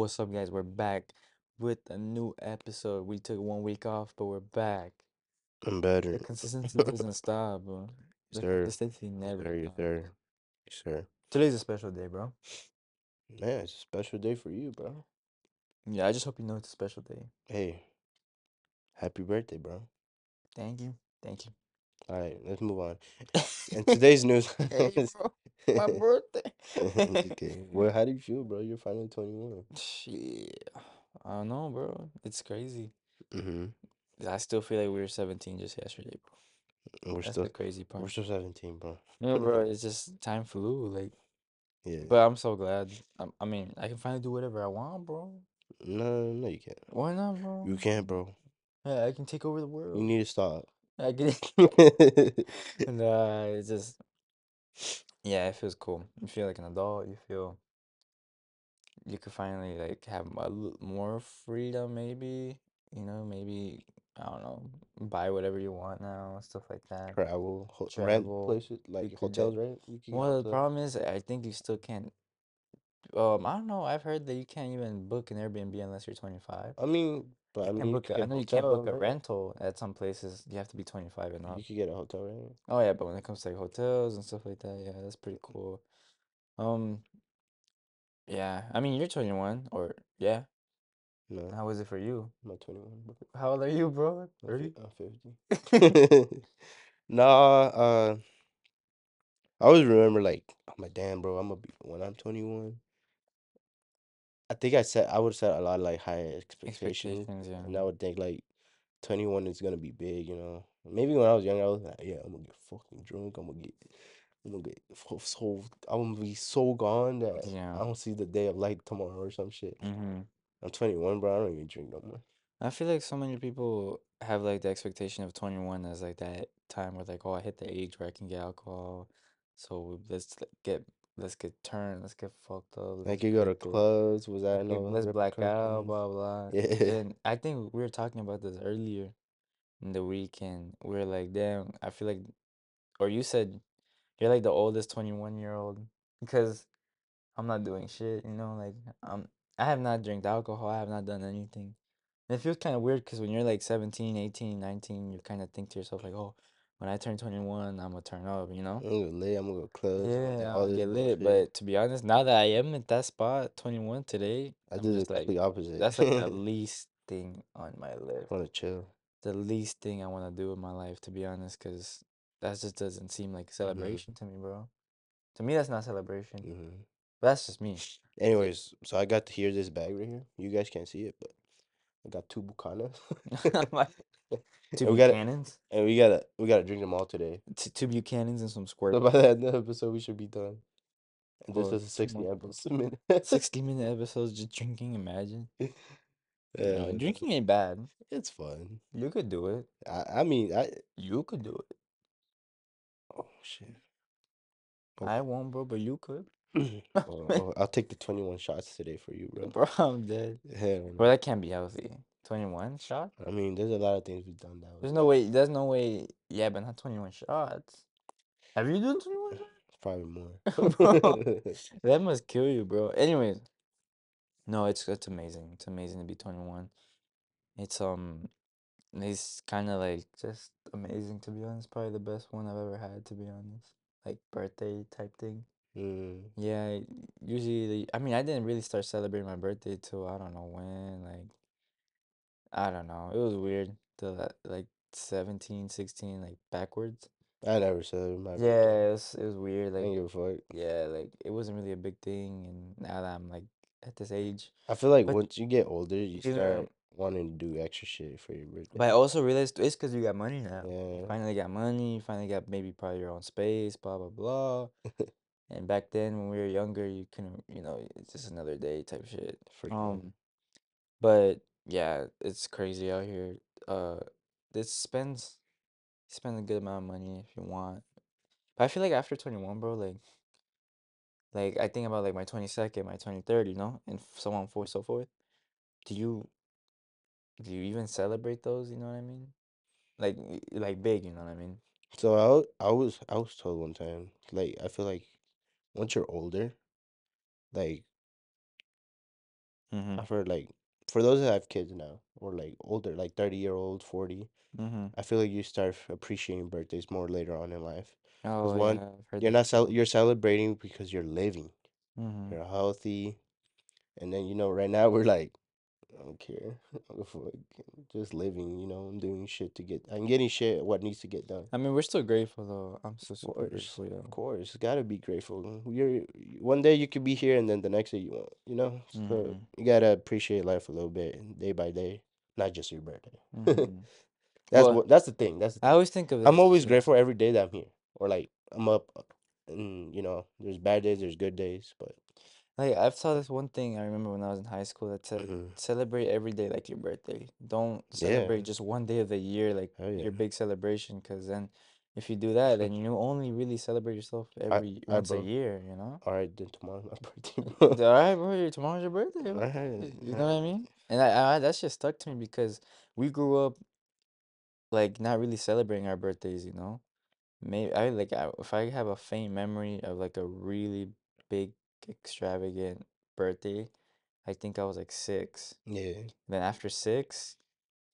what's up, guys? We're back with a new episode. We took one week off, but we're back. I'm The better. consistency doesn't stop, bro. The Sir. consistency never you stops. sir. Sir. Today's a special day, bro. Man, it's a special day for you, bro. Yeah, I just hope you know it's a special day. Hey, happy birthday, bro. Thank you. Thank you. All right, let's move on. And today's news. hey, bro. My birthday. Kidding. Well, how do you feel, bro? You're finally 21. Shit. I don't know, bro. It's crazy. Mm-hmm. I still feel like we were 17 just yesterday, bro. We're That's still the crazy part. we're still 17, bro. No, bro, it's just time flew. Like, Yeah. but I'm so glad. I, I mean, I can finally do whatever I want, bro. No, no, you can't. Why not, bro? You can't, bro. Yeah, I can take over the world. You need to stop. I can. nah, it's just. Yeah, it feels cool. You feel like an adult. You feel. You could finally like have a little more freedom, maybe. You know, maybe I don't know, buy whatever you want now, stuff like that. Travel, ho- Travel, rent places you like could hotels, get- right? You can get Well, the hotels. problem is, I think you still can't. Um, I don't know. I've heard that you can't even book an Airbnb unless you're 25. I mean, but I You mean, can you book. could A, I get know you can't book hotel, a right? rental at some places. You have to be 25 and up. You could get a hotel, right? Oh yeah, but when it comes to like hotels and stuff like that, yeah, that's pretty cool. Um, yeah. I mean, you're 21, or yeah. No, How was it for you? I'm not 21, bro. How old are you, bro? I'm, 30? I'm 50. nah, uh, I always remember like, I'm like, damn, bro, I'm gonna be when I'm 21. I think I set, I would set a lot of like high expectations, Expectations, yeah. and I would think like 21 is gonna be big, you know. Maybe when I was young, I was like, yeah, I'm gonna get fucking drunk. I'm gonna get, I'm gonna get so, so I'm gonna be so gone that Yeah. I don't see the day of light tomorrow or some shit. Mm-hmm. I'm 21, bro. I don't even drink no more. I feel like so many people have like the expectation of 21 as like that time where like, oh, I hit the age where I can get alcohol, so let's like, get let's get turned, let's get fucked up. Like let's you go to drink clubs, was that like, let's black out, blah blah. Yeah. And I think we were talking about this earlier in the weekend. We are like, damn, I feel like, or you said you're like the oldest 21 year old because I'm not doing shit, you know, like um I have not drank alcohol, I have not done anything. And it feels kind of weird because when you're like 17, 18, 19, you kind of think to yourself like, "Oh, when I turn 21, I'm gonna turn up," you know? I'm gonna go lit. I'm gonna go clubs. I'm gonna Yeah, this get lit, bullshit. but to be honest, now that I am at that spot, 21 today, I I'm did the just like complete opposite. that's like the least thing on my list. want to chill. The least thing I want to do in my life, to be honest, because that just doesn't seem like a celebration to me, bro. To me, that's not celebration. hmm But that's just me. Anyways, so I got to hear this bag right here. You guys can't see it, but I got two Bucanas. Two and we Buchanans, and we gotta we gotta drink them all today. T- two Buchanans and some So squirt. by the end of the episode, we should be done. And this is a sixty more. episode. 60 minute episodes just drinking, imagine. Yeah, No, that's- drinking ain't bad. It's fun. You could do it. I I mean I You could do it. oh shit. Oh. I won't, bro, but you could. Well, I'll, take the twenty one shots today for you, bro. Bro, I'm dead. Hell no. Bro, that can't be healthy. 21 shots? I mean, there's a lot of things we've done that. There's was no way. There's no way. Yeah, but not 21 shots. Have you done 21 shots? probably more. Bro. That must kill you, bro. Anyways, no, it's it's amazing. It's amazing to be 21. It's um, it's kind of like just amazing to be honest. Probably the best one I've ever had to be honest. Like birthday type thing. Mm, Yeah, usually I mean I didn't really start celebrating my birthday till I don't know when. Like I don't know. It was weird. The like 17, 16, like backwards. I never said my Yeah, birthday. it was, it was weird. I Like don't give a fuck. yeah, like it wasn't really a big thing, and now that I'm like at this age. I feel like But- once you get older, you Yeah. start wanting to do extra shit for your birthday. But I also realized it's because you got money now. You yeah, finally got money. You finally got maybe probably your own space. Blah blah blah. and back then when we were younger, you couldn't. You know, it's just another day type shit. for sure. Um, but yeah, it's crazy out here. Uh, this spends spend a good amount of money if you want. But I feel like after twenty one, bro, like, like I think about like my twenty second, my twenty third, you know, and f- so on forth, so forth. Do you, do you even celebrate those? You know what I mean? Like, y- like big, you know what I mean? So I, wa- I was I was told one time, like I feel like once you're older, like Mhm. I've heard like for those that have kids now or like older, like 30 year old, 40, Mhm. I feel like you start appreciating birthdays more later on in life. Oh one, yeah, you're that not cel you're celebrating because you're living. Mhm. You're healthy. And then, you know, right now we're like, I don't care. I don't fuck. Just living, you know, I'm doing shit to get, I'm getting shit what needs to get done. I mean, we're still grateful though. I'm Of super course, grateful, of course, gotta be grateful. You're one day you could be here, and then the next day you won't. You know, so Mhm. you gotta appreciate life a little bit, day by day, not just your birthday. Mhm. That's Well, what. That's the thing. That's the I always think of I'm always grateful every day that I'm here, or like I'm up, and you know, there's bad days, there's good days, but Like I've saw this one thing I remember when I was in high school that said mhm. celebrate every day like your birthday. Don't yeah, celebrate just one day of the year like hell yeah. your big celebration because then if you do that then you only really celebrate yourself I, every I, once a bro. year, you know? All right, then tomorrow's my birthday, All right, bro, tomorrow's your birthday, All right, You know what I mean? And I, I that just stuck to me because we grew up like not really celebrating our birthdays, you know? Maybe I like I, if I have a faint memory of like a really big extravagant birthday, I think I was like six. Yeah, Then after six,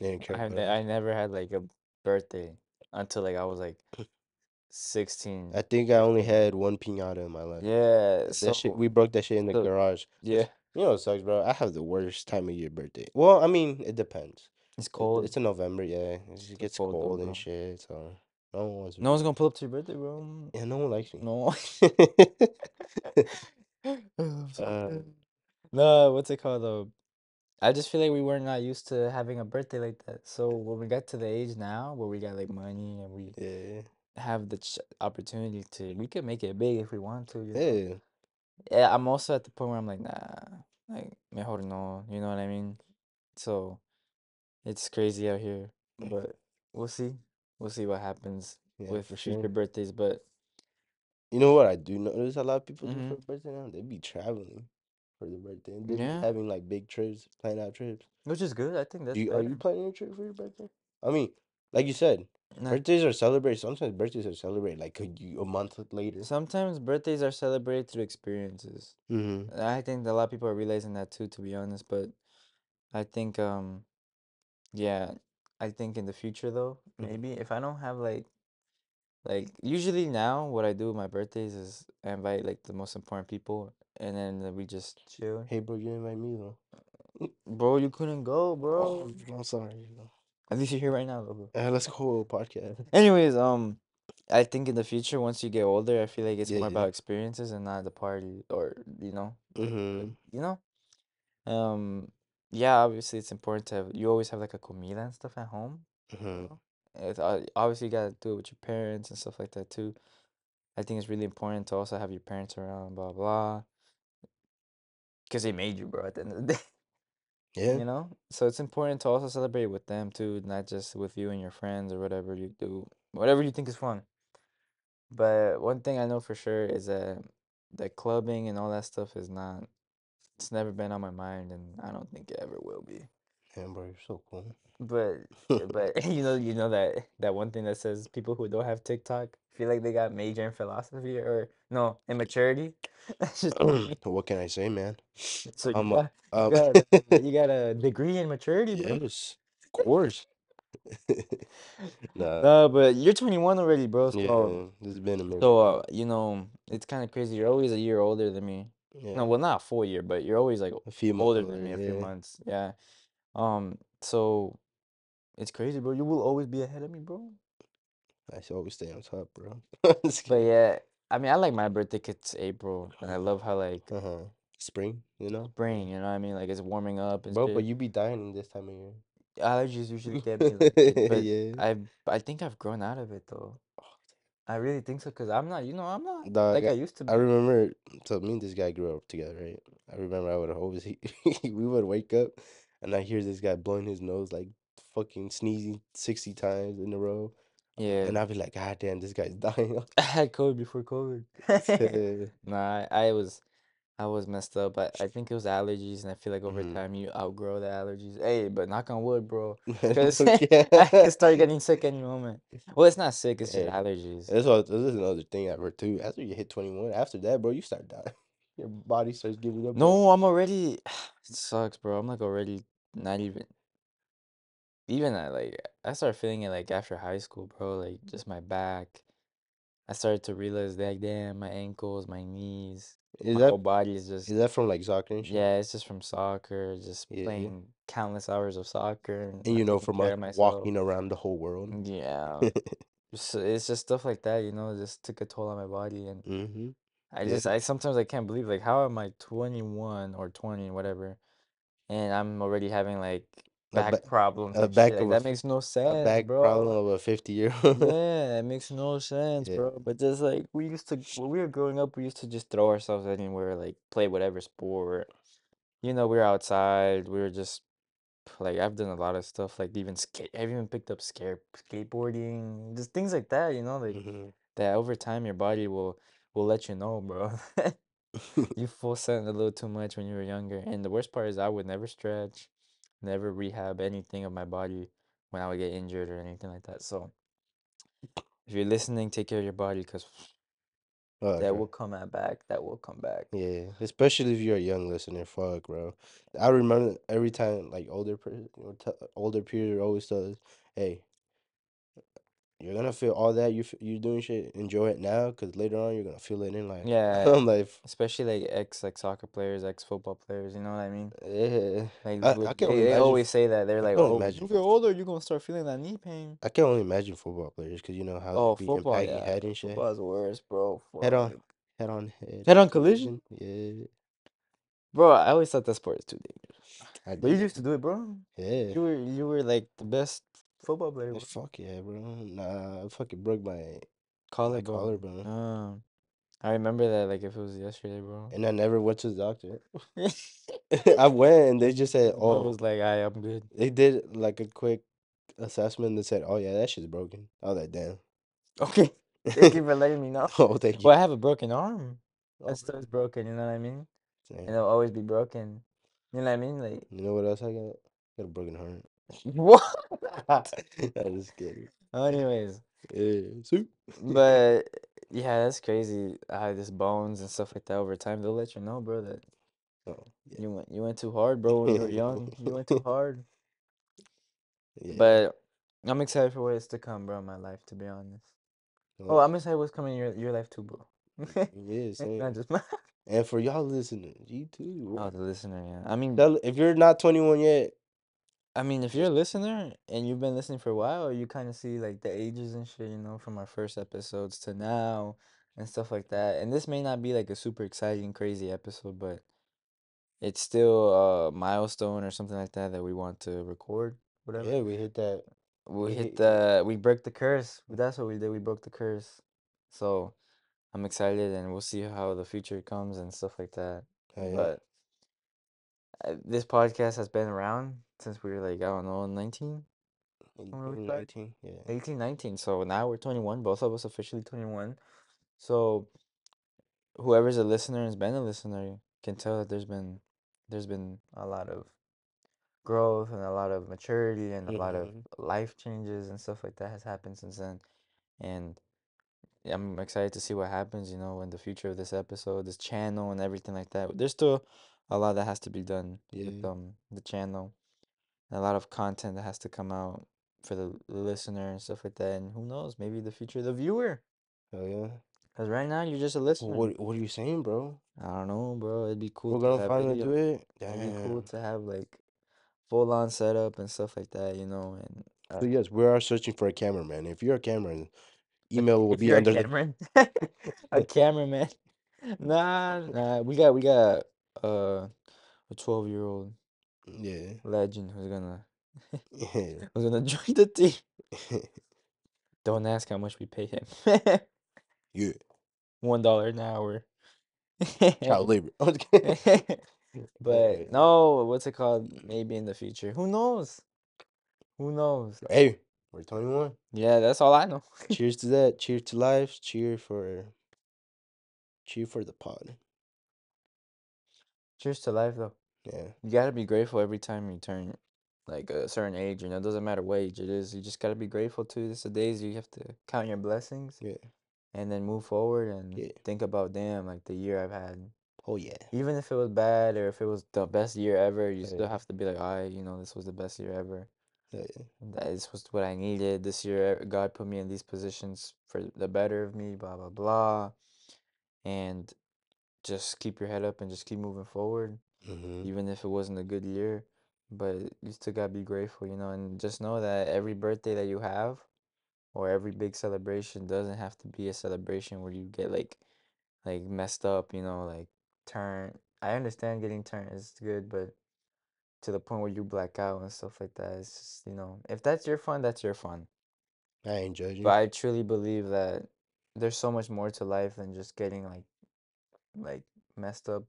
they I ne- I never had like a birthday until like I was like 16, I think I only had one piñata in my life. Yeah, that shit, we broke that shit in the so garage. yeah, you know what sucks, bro. I have the worst time of year birthday. Well, I mean, it depends. it's cold. it's in November, yeah. It just gets cold though, cold and shit, so no one wants. No one's gonna pull up to your birthday, bro. Yeah, no one likes me. No. Uh. No, what's it called though? I just feel like we were not used to having a birthday like that. So when we got to the age now where we got like money and we yeah, have the ch opportunity to, we could make it big if we want to, you know? yeah, Yeah, I'm also at the point where I'm like, nah, like, mejor no, you know what I mean? So it's crazy out here, but we'll see. We'll see what happens yeah, with for future sure. birthdays, but You know what I do notice a lot of people do for their birthday now? They be traveling for their birthday. They be Yeah, having like big trips, planning out trips. which is good. I think Do that's you are you better. planning a trip for your birthday? I mean, like you said, Not birthdays are celebrated. Sometimes birthdays are celebrated like a, y- a month later. sometimes birthdays are celebrated through experiences. Mm-hmm. I think a lot of people are realizing that too, to be honest. But I think, um, yeah, I think in the future though, hmm maybe if I don't have like, like usually now what I do with my birthdays is I invite like the most important people, and then we just chill. Hey, bro, you didn't invite me though. Bro, you couldn't go, Oh, bro. I'm sorry. At least you're here right now, bro. Uh, let's go podcast. Anyways, um, I think in the future, once you get older, I feel like it's Yeah, more yeah. about experiences and not the party or you know, Mm-hmm. you know. Um, yeah, obviously it's important to have, you always have like a comida and stuff at home, Mm-hmm. It's uh, obviously you gotta do it with your parents and stuff like that too. I think it's really important to also have your parents around, blah blah, because they made you, bro. At the end of the day, Yeah. you know. So it's important to also celebrate with them too, not just with you and your friends or whatever you do, whatever you think is fun. But one thing I know for sure is that the clubbing and all that stuff is not. It's never been on my mind, and I don't think it ever will be. Yeah, bro, you're so cool. But but you know you know that that one thing that says people who don't have TikTok feel like they got major in philosophy or no immaturity. That's just me. what can I say, man? So you Um, uh, got you um, got you got a degree in maturity, bro. yes, of course. Nah, No, but you're 21 already, bro. So yeah, it's been a minute. so uh, you know it's kind of crazy. You're always a year older than me. No, Yeah, well, not a full year, but you're always like a few months older than older. me a few Yeah, months. Yeah. Um. So it's crazy, bro. You will always be ahead of me, bro. I should always stay on top, bro. Just But kidding. yeah, I mean, I like my birthday 'cause it's April, and I love how like Uh-huh. Spring, you know? spring, you know what I mean? Like it's warming up and Bro, but shit. you be dying in this time of year. Allergies usually get me like it, but Yeah. I I think I've grown out of it though. I really think so, cause I'm not, you know, I'm not Dog, like I I used to I be. remember, so me and this guy grew up together, right? I remember I would always, we would wake up and I hear this guy blowing his nose like fucking sneezing 60 times in a row. Yeah, And I'd be like, God damn, this guy's dying. I had COVID before COVID. Nah, I, I was I was messed up. I, I think it was allergies, and I feel like over hmm time you outgrow the allergies. Hey, but knock on wood, bro, because. I could start getting sick any moment. Well, it's not sick; it's just allergies. that's what, this is another thing I've heard too. After you hit 21, after that, bro, you start dying. your body starts giving up. No, I'm already. It sucks, bro. I'm like already not even. Even I like I started feeling it like after high school, bro. Like just my back. I started to realize like damn, my ankles, my knees. Is my that whole body is just is that from like soccer and shit? yeah, it's just from soccer, just Yeah. playing countless hours of soccer and And not you know, taking from care like of myself. walking around the whole world. Yeah. Just it's just stuff like that, you know, just took a toll on my body and mm-hmm. I Yeah. just I sometimes I can't believe like how am I 21 or 20 whatever and I'm already having like A back ba- problems a and back shit. Like of a that f- makes no a sense, back bro. problem of a fifty year old. Yeah, it makes no sense, Yeah. bro. But just like we used to when we were growing up, we used to just throw ourselves anywhere, like play whatever sport. You know, we were outside. We were just like I've done a lot of stuff, like even skate. I've even picked up scare skateboarding, just things like that. You know, like mm-hmm. that over time your body will will let you know, bro. you full sent a little too much when you were younger. And the worst part is I would never stretch, never rehab anything of my body when I would get injured or anything like that. So if you're listening, take care of your body because Oh, that okay. will come at back. That will come back. Yeah, especially if you're a young listener. Fuck, bro. I remember every time like older or t- older peers always tell us, "Hey, you're gonna feel all that you f- you doing shit. Enjoy it now, cause later on you're gonna feel it in life." Yeah, I'm like, especially like ex like soccer players, ex football players. You know what I mean? yeah. Like I, I look, can they, only they always say that they're I like, oh, when imagine you get older, you're gonna start feeling that knee pain. I can only imagine football players, cause you know how Oh, they be football, impacting yeah, head and shit. football's worse, bro. Head on, head on head. Head on collision, Yeah, bro. I always thought that sport is too dangerous. I But you used to do it, bro. Yeah. You were you were like the best football player, bro. Fuck yeah, bro. Nah, I fucking broke my Collarbone. collarbone. Um, I remember that like if it was yesterday, bro. and I never went to the doctor. I went and they just said, Bro "Oh, was like, I am good. they did like a quick assessment that said, "Oh yeah, that shit's broken." I was like, "Damn." Okay. Thank you for letting me know. oh, thank you. Well, I have a broken arm. Oh, That stuff's broken, you know what I mean? damn. And it'll always be broken. You know what I mean? Like You know what else I got? I Got a broken heart. What? I'm just kidding. Anyways, Yeah, soup. but yeah, that's crazy. How this bones and stuff like that over time, they'll let you know, bro, that Oh, yeah. you went you went too hard, bro, when you were young. You went too hard. yeah. But I'm excited for what's to come, bro, in my life, to be honest. Oh, oh, I'm excited what's coming in your your life too, bro. yeah, same. Not just my And for y'all listening, you too. Oh, the listener, yeah. I mean, Tell- if you're not 21 yet, I mean, if you're a listener and you've been listening for a while, you kind of see like the ages and shit, you know, from our first episodes to now and stuff like that. And this may not be like a super exciting, crazy episode, but it's still a milestone or something like that that we want to record. Whatever. yeah, we hit that. We we hit hit- the we broke the curse. That's what we did. We broke the curse. So I'm excited, and we'll see how the future comes and stuff like that. Oh, yeah. But uh, this podcast has been around since we were like I don't know 19, When 18, 19, yeah. 18, 19. So now we're 21. Both of us officially 21. So whoever's a listener and has been a listener can tell that there's been there's been a lot of growth and a lot of maturity and a lot of Mhm. life changes and stuff like that has happened since then. And I'm excited to see what happens, you know, in the future of this episode, this channel and everything like that. There's still a lot that has to be done with Yeah. um the channel. A lot of content that has to come out for the the listener and stuff like that. And who knows, maybe the future of the viewer. Hell yeah. Because right now you're just a listener. What What are you saying, bro? I don't know, bro. It'd be cool We're to gonna have finally video. do it. Damn. It'd be cool to have like full on setup and stuff like that, you know. And uh, So yes, we are searching for a cameraman. If you're a cameraman, email will if be you're under a the. Cameron, a cameraman. Nah, nah. We got we got uh a twelve year old Yeah. legend who's gonna Yeah. who's gonna join the team. Don't ask how much we pay him. yeah. One dollar an hour. Child labor. I'm just kidding. but no, what's it called? Maybe in the future. Who knows? Who knows? Hey, we're 21. Yeah, that's all I know. Cheers to that. Cheers to life. Cheer for. Cheer for the pod. Cheers to life, though. Yeah. You gotta be grateful every time you turn like a certain age. You know, it doesn't matter what age it is. You just gotta be grateful to this the days you have to count your blessings Yeah. and then move forward and Yeah. think about damn like the year I've had Oh yeah. Even if it was bad or if it was the best year ever, you still Yeah. have to be like, all right, you know, this was the best year ever. Yeah. That this was what I needed this year. God put me in these positions for the better of me, blah blah blah. And just keep your head up and just keep moving forward, Mm-hmm. even if it wasn't a good year. But you still gotta be grateful, you know, and just know that every birthday that you have or every big celebration doesn't have to be a celebration where you get like like messed up, you know, like turn. I understand getting turned is good, but to the point where you black out and stuff like that, it's just, you know, if that's your fun, that's your fun. I ain't judging. But. I truly believe that there's so much more to life than just getting like like messed up,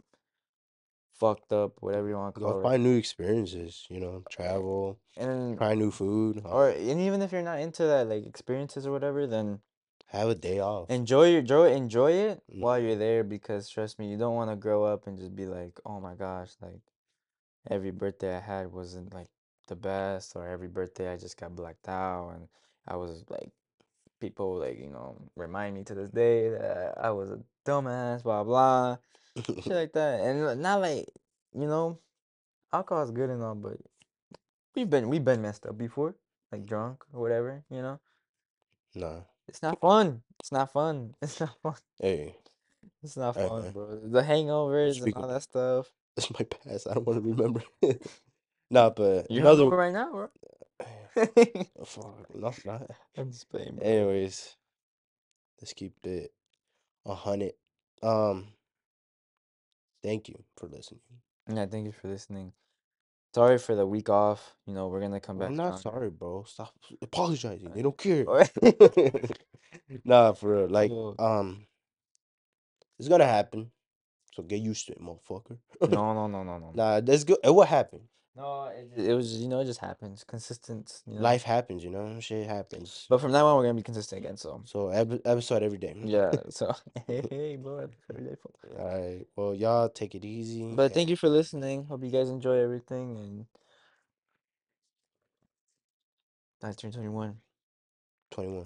fucked up, whatever you want to Go call it. find new experiences. You know, travel, And try new food. or and even if you're not into that like experiences or whatever, then have a day off. enjoy your enjoy enjoy it while Mhm. you're there because trust me, you don't want to grow up and just be like, "Oh my gosh, like every birthday I had wasn't like the best or every birthday I just got blacked out and I was like people like, you know, remind me to this day that I was a dumbass, blah blah." Shit like that. And not like, you know, alcohol's good and all, but we've been we've been messed up before, like drunk or whatever, you know. nah. It's not fun. It's not fun. It's not fun. Hey, It's not hey, fun, man. bro. The hangovers and Speak all of that stuff. that's my past. I don't want to remember. nah, but You're another. hungover right now, bro. Fuck, no, not. I'm just playing, bro. Anyways, let's keep it a hundred. Um, thank you for listening. Yeah, thank you for listening. Sorry for the week off. You know, we're gonna come back I'm not stronger. sorry, bro. Stop apologizing. They don't care. Nah, for real. Like, um, it's gonna happen. So get used to it, motherfucker. no, no, no, no, no, no. nah, that's good. It will happen. No, it, it was you know it just happens. Consistent, you know. Life happens, you know. Shit happens. But from now on, we're gonna be consistent again. So So ep- episode every day. yeah. So hey, hey, bro. Friday, folks. All right. Well, y'all take it easy. But thank you for listening. Hope you guys enjoy everything. And I turned 21. 21.